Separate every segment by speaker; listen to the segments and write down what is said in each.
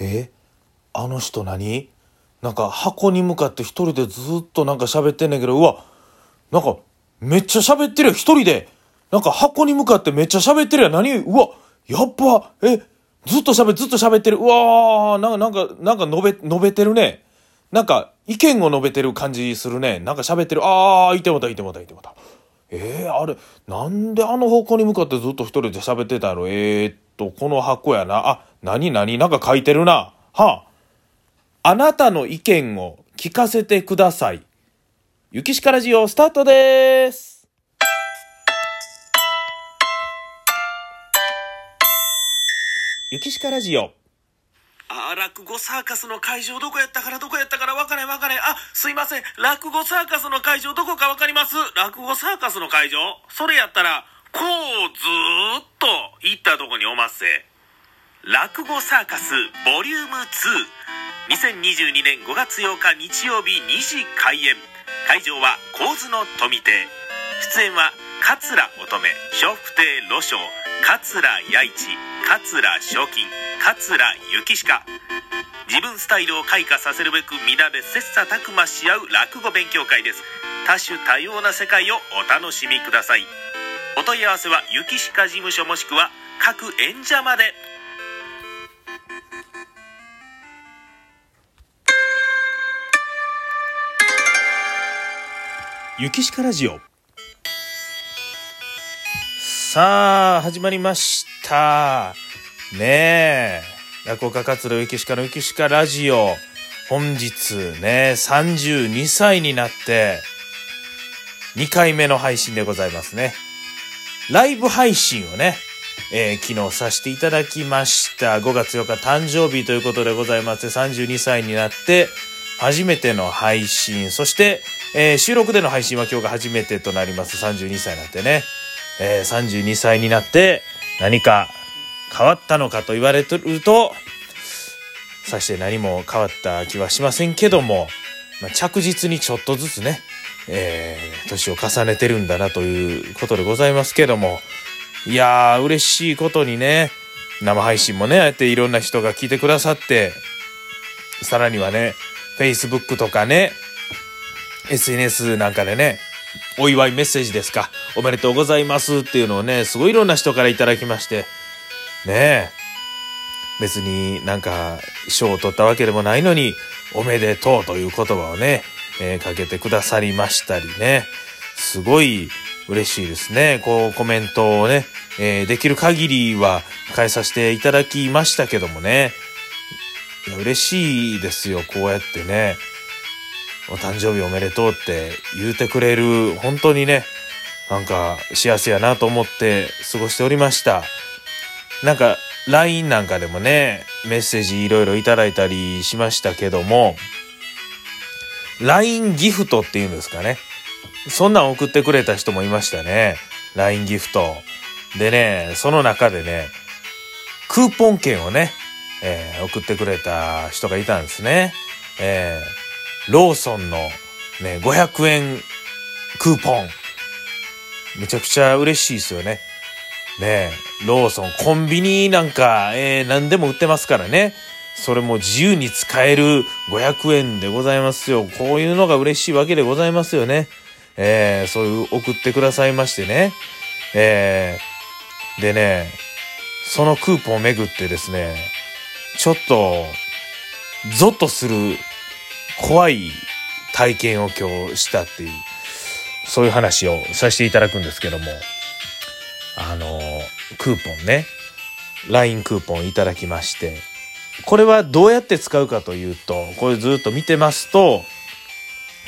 Speaker 1: えあの人何？なんか箱に向かって一人でずっとなんか喋ってんねんけど、うわ、なんかめっちゃ喋ってるよ、一人で。なんか箱に向かってめっちゃ喋ってるやん。何？うわ、やっぱ、え、ずっと喋、ずっと喋ってる。うわー、なんか、なんか、なんか述べ、述べてるね。なんか、意見を述べてる感じするね。なんか喋ってる。あー、いてもた、いてもた、いてもた。えー、あれ、なんであの方向に向かってずっと一人で喋ってたの？えー、っと、この箱やな。あ、なになんか書いてるな。はあ。あなたの意見を聞かせてください。ゆきしかラジオスタートです。ゆきしかラジオ。
Speaker 2: あ、落語サーカスの会場どこやったからどこやったから分かれ分かれ。あ、すいません。落語サーカスの会場どこか分かります？落語サーカスの会場？それやったら、こうずーっと行ったとこにおますせ。落語サーカスボリューム2。2022年5月8日日曜日2時開演。会場は構図の富亭。出演は桂乙女、笑福亭露生、桂弥一、桂賞金、桂幸鹿。自分スタイルを開花させるべく皆で切磋琢磨し合う落語勉強会です。多種多様な世界をお楽しみください。お問い合わせは雪鹿事務所もしくは各演者まで。
Speaker 1: ゆきしかラジオ。さあ、始まりました。ねえ。落語家桂ゆきしかのゆきしかラジオ。本日ね、32歳になって、2回目の配信でございますね。ライブ配信をね、えー昨日させていただきました。5月4日誕生日ということでございまして、32歳になって、初めての配信、そして、えー収録での配信は今日が初めてとなります。32歳になってね。えー32歳になって何か変わったのかと言われてると、さして何も変わった気はしませんけども、まあ、着実にちょっとずつね、えー年を重ねてるんだなということでございますけども、いやー、嬉しいことにね、生配信もね、ああやっていろんな人が聞いてくださって、さらにはね、Facebook とかね、SNS なんかでね、お祝いメッセージですか、おめでとうございますっていうのをね、すごいいろんな人からいただきまして、ねえ、別になんか賞を取ったわけでもないのに、おめでとうという言葉をね、えーかけてくださりましたりね、すごい嬉しいですね。こうコメントをね、えーできる限りは変えさせていただきましたけどもね、嬉しいですよ、こうやってね。お誕生日おめでとうって言うてくれる、本当にね、なんか幸せやなと思って過ごしておりました。なんか LINE なんかでもね、メッセージいろいろいただいたりしましたけども、LINE ギフトっていうんですかね。そんなん送ってくれた人もいましたね。LINE ギフト。でね、その中でね、クーポン券をね、えー送ってくれた人がいたんですね。えーローソンのね、500円クーポン。めちゃくちゃ嬉しいですよね。ね、ローソン、コンビニなんか、えー何でも売ってますからね。それも自由に使える500円でございますよ。こういうのが嬉しいわけでございますよね。えーそういう送ってくださいましてね。えーでね、そのクーポンをめぐってですね、ちょっと、ゾッとする怖い体験を今日したっていう、そういう話をさせていただくんですけども、あの、クーポンね、LINE クーポンいただきまして、これはどうやって使うかというと、これずっと見てますと、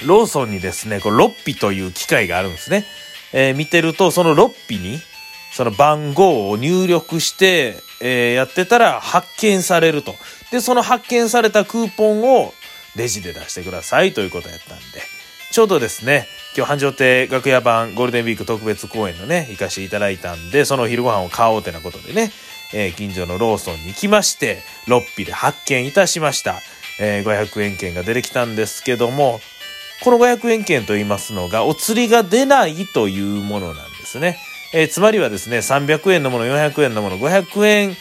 Speaker 1: ローソンにですね、これロッピという機械があるんですね。えー見てると、そのロッピに、その番号を入力して、えーやってたら発見されると。で、その発見されたクーポンをレジで出してくださいということやったんで、ちょうどですね、今日繁盛亭楽屋版ゴールデンウィーク特別公演のね、行かせていただいたんで、その昼ご飯を買おうってなことでね、えー近所のローソンに行きまして、ロッピで発見いたしました。えー500円券が出てきたんですけども、この500円券と言いますのが、お釣りが出ないというものなんですね。えーつまりはですね、300円のもの、400円のもの、500円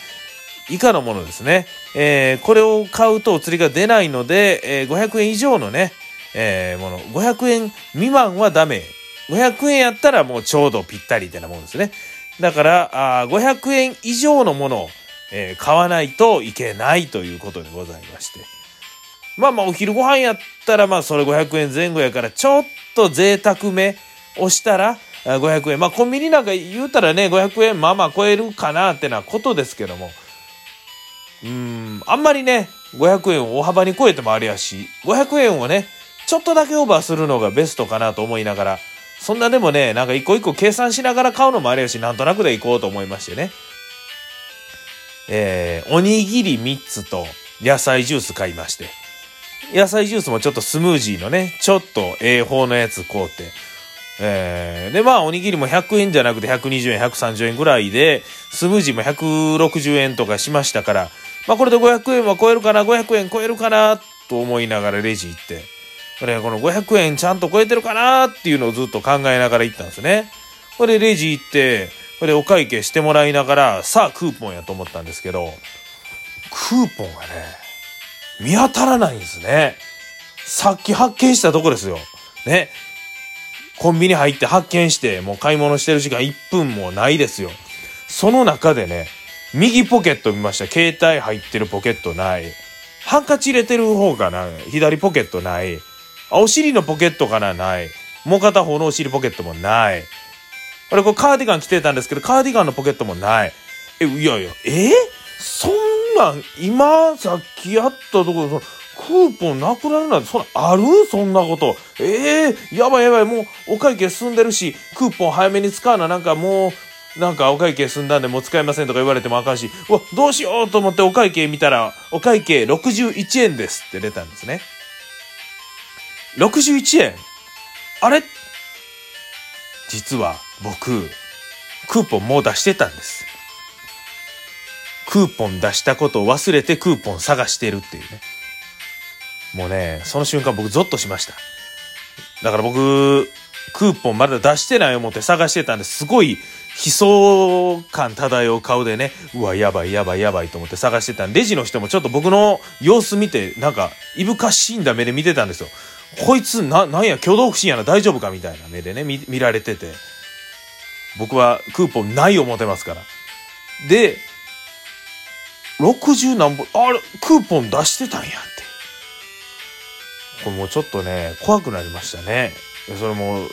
Speaker 1: 以下のものですね。えー、これを買うとお釣りが出ないので、えー、500円以上のね、えー、もの、500円未満はダメ。500円やったらもうちょうどぴったりってなもんですね。だから、あ500円以上のものを、え、買わないといけないということでございまして。まあまあお昼ご飯やったらまあそれ500円前後やからちょっと贅沢めをしたら500円。まあコンビニなんか言うたらね500円まあまあ超えるかなってなことですけども。うん、あんまりね、500円を大幅に超えてもあれやし、500円をね、ちょっとだけオーバーするのがベストかなと思いながら、そんなでもね、なんか一個一個計算しながら買うのもあれやし、なんとなくで行こうと思いましてね。えー、おにぎり3つと野菜ジュース買いまして。野菜ジュースもちょっとスムージーのね、ちょっとええ方のやつ買うて。えー、で、まあ、おにぎりも100円じゃなくて120円、130円ぐらいで、スムージーも160円とかしましたから、まあ、これで500円は超えるかな、500円超えるかな、と思いながらレジ行って、これ、この500円ちゃんと超えてるかなっていうのをずっと考えながら行ったんですね。これでレジ行って、これでお会計してもらいながら、さあ、クーポンやと思ったんですけど、クーポンがね、見当たらないんですね。さっき発見したとこですよ。ね。コンビニ入って発見して、もう買い物してる時間1分もないですよ。その中でね、右ポケット見ました。携帯入ってるポケットない。ハンカチ入れてる方かな左ポケットない。あ、お尻のポケットかなない。もう片方のお尻ポケットもない。あれ、これカーディガン着てたんですけど、カーディガンのポケットもない。え、いやいや、え？そな今さっきやったところで、クーポンなくなるなんて、そんなある？そんなこと。ええー、やばいやばい、もうお会計済んでるし、クーポン早めに使うな、なんかもう、なんかお会計済んだんでもう使えませんとか言われてもあかんし、うわ、どうしようと思ってお会計見たら、お会計61円ですって出たんですね。61円あれ？実は僕、クーポンもう出してたんです。クーポン出したことを忘れてクーポン探してるっていうね。もうね、その瞬間僕ゾッとしました。だから僕、クーポンまだ出してない思って探してたんですごい悲壮感漂う顔でね、うわ、やばいやばいやばいと思って探してたんで、レジの人もちょっと僕の様子見て、なんか、いぶかしいんだ目で見てたんですよ。こいつ、な、なんや、挙動不審やな、大丈夫かみたいな目でね、見、見られてて。僕はクーポンない思ってますから。で、60何本、あれ、クーポン出してたんやって。これもうちょっとね、怖くなりましたね。それも、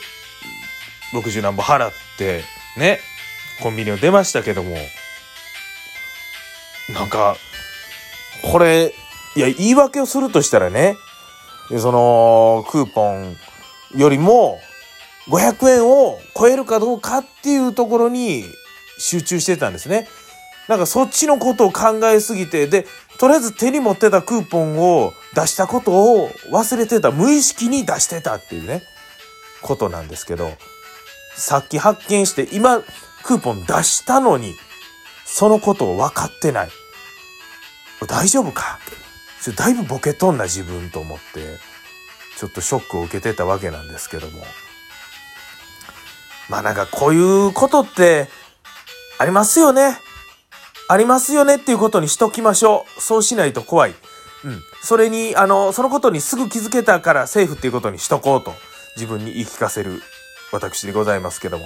Speaker 1: 60何本払って、ね、コンビニを出ましたけども、なんか、これ、いや、言い訳をするとしたらね、その、クーポンよりも、500円を超えるかどうかっていうところに集中してたんですね。なんかそっちのことを考えすぎて、で、とりあえず手に持ってたクーポンを出したことを忘れてた、無意識に出してたっていうね、ことなんですけど、さっき発見して、今、クーポン出したのに、そのことを分かってない。大丈夫か？だいぶボケとんな自分と思って、ちょっとショックを受けてたわけなんですけども。まあなんかこういうことってありますよね。ありますよねっていうことにしときましょう。そうしないと怖い。うん。それに、あの、そのことにすぐ気づけたからセーフっていうことにしとこうと自分に言い聞かせる私でございますけども。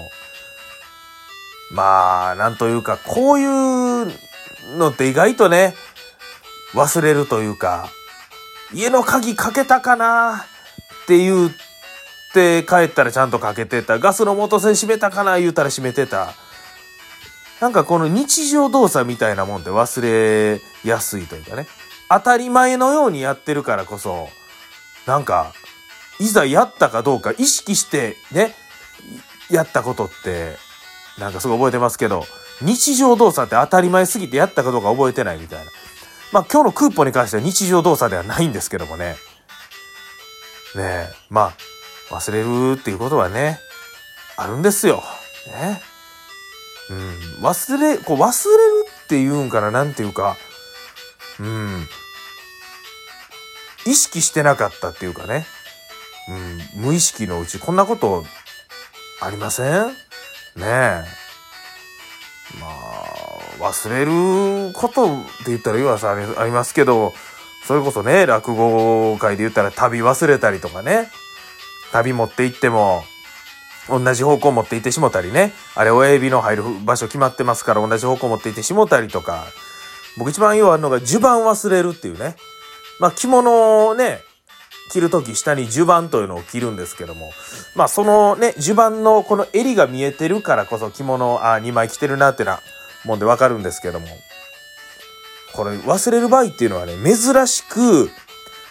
Speaker 1: まあ、なんというか、こういうのって意外とね、忘れるというか、家の鍵かけたかなって言って帰ったらちゃんとかけてた。ガスの元栓閉めたかな言うたら閉めてた。なんかこの日常動作みたいなもんって忘れやすいというかね。当たり前のようにやってるからこそ、なんか、いざやったかどうか意識してね、やったことって、なんかすごい覚えてますけど、日常動作って当たり前すぎてやったかどうか覚えてないみたいな。まあ今日のクーポンに関しては日常動作ではないんですけどもね。ねえ、まあ、忘れるっていうことはね、あるんですよ。ね。うん、忘れ、こう忘れるっていうんかな、なんていうか、うん、意識してなかったっていうかね、うん、無意識のうちこんなことありません？ねえ。まあ、忘れることって言ったら言わさありますけど、それこそね、落語界で言ったら旅忘れたりとかね、旅持って行っても、同じ方向持って行ってしもたりね、あれ親指の入る場所決まってますから同じ方向持って行ってしもたりとか、僕一番ようあるのが襦袢忘れるっていうね。まあ着物をね、着るとき下に襦袢というのを着るんですけども、まあそのね、襦袢のこの襟が見えてるからこそ着物、あ、2枚着てるなってな、もんでわかるんですけども、これ忘れる場合っていうのはね、珍しく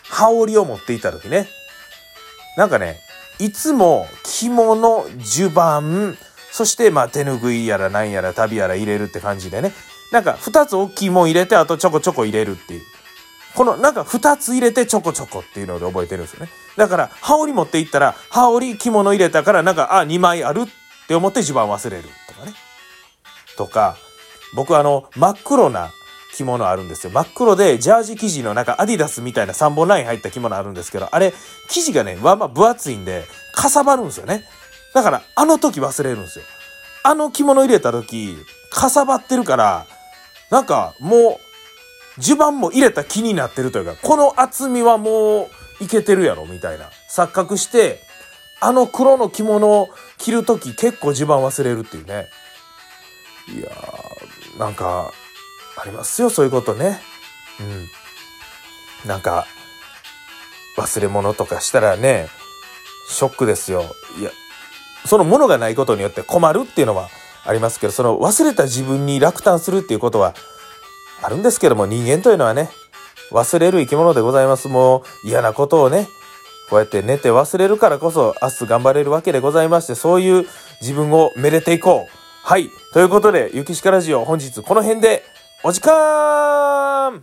Speaker 1: 羽織を持っていたときね、なんかね、いつも着物、襦袢、そしてまあ手ぬぐいやらなんやら旅やら入れるって感じでね、なんか二つ大きいもん入れて、あとちょこちょこ入れるっていう。このなんか二つ入れてちょこちょこっていうので覚えてるんですよね。だから、羽織持っていったら、羽織着物入れたからなんか、あ、2枚あるって思って襦袢忘れるとかね。とか、僕あの、真っ黒な着物あるんですよ。真っ黒でジャージ生地のなんかアディダスみたいな3本ライン入った着物あるんですけど、あれ、生地がね、まあまあ分厚いんで、かさばるんですよね。だから、あの時忘れるんですよ。あの着物入れた時、かさばってるから、なんかもう、襦袢も入れた気になってるというか、この厚みはもういけてるやろ、みたいな。錯覚して、あの黒の着物を着るとき結構襦袢忘れるっていうね。いやー、なんか、ありますよ、そういうことね。うん。なんか、忘れ物とかしたらね、ショックですよ。いや、そのものがないことによって困るっていうのはありますけど、その忘れた自分に落胆するっていうことはあるんですけども、人間というのはね、忘れる生き物でございます。もう嫌なことをね、こうやって寝て忘れるからこそ明日頑張れるわけでございまして、そういう自分をめでていこう。はい。ということで、ゆきしかラジオ本日この辺で 어지캄!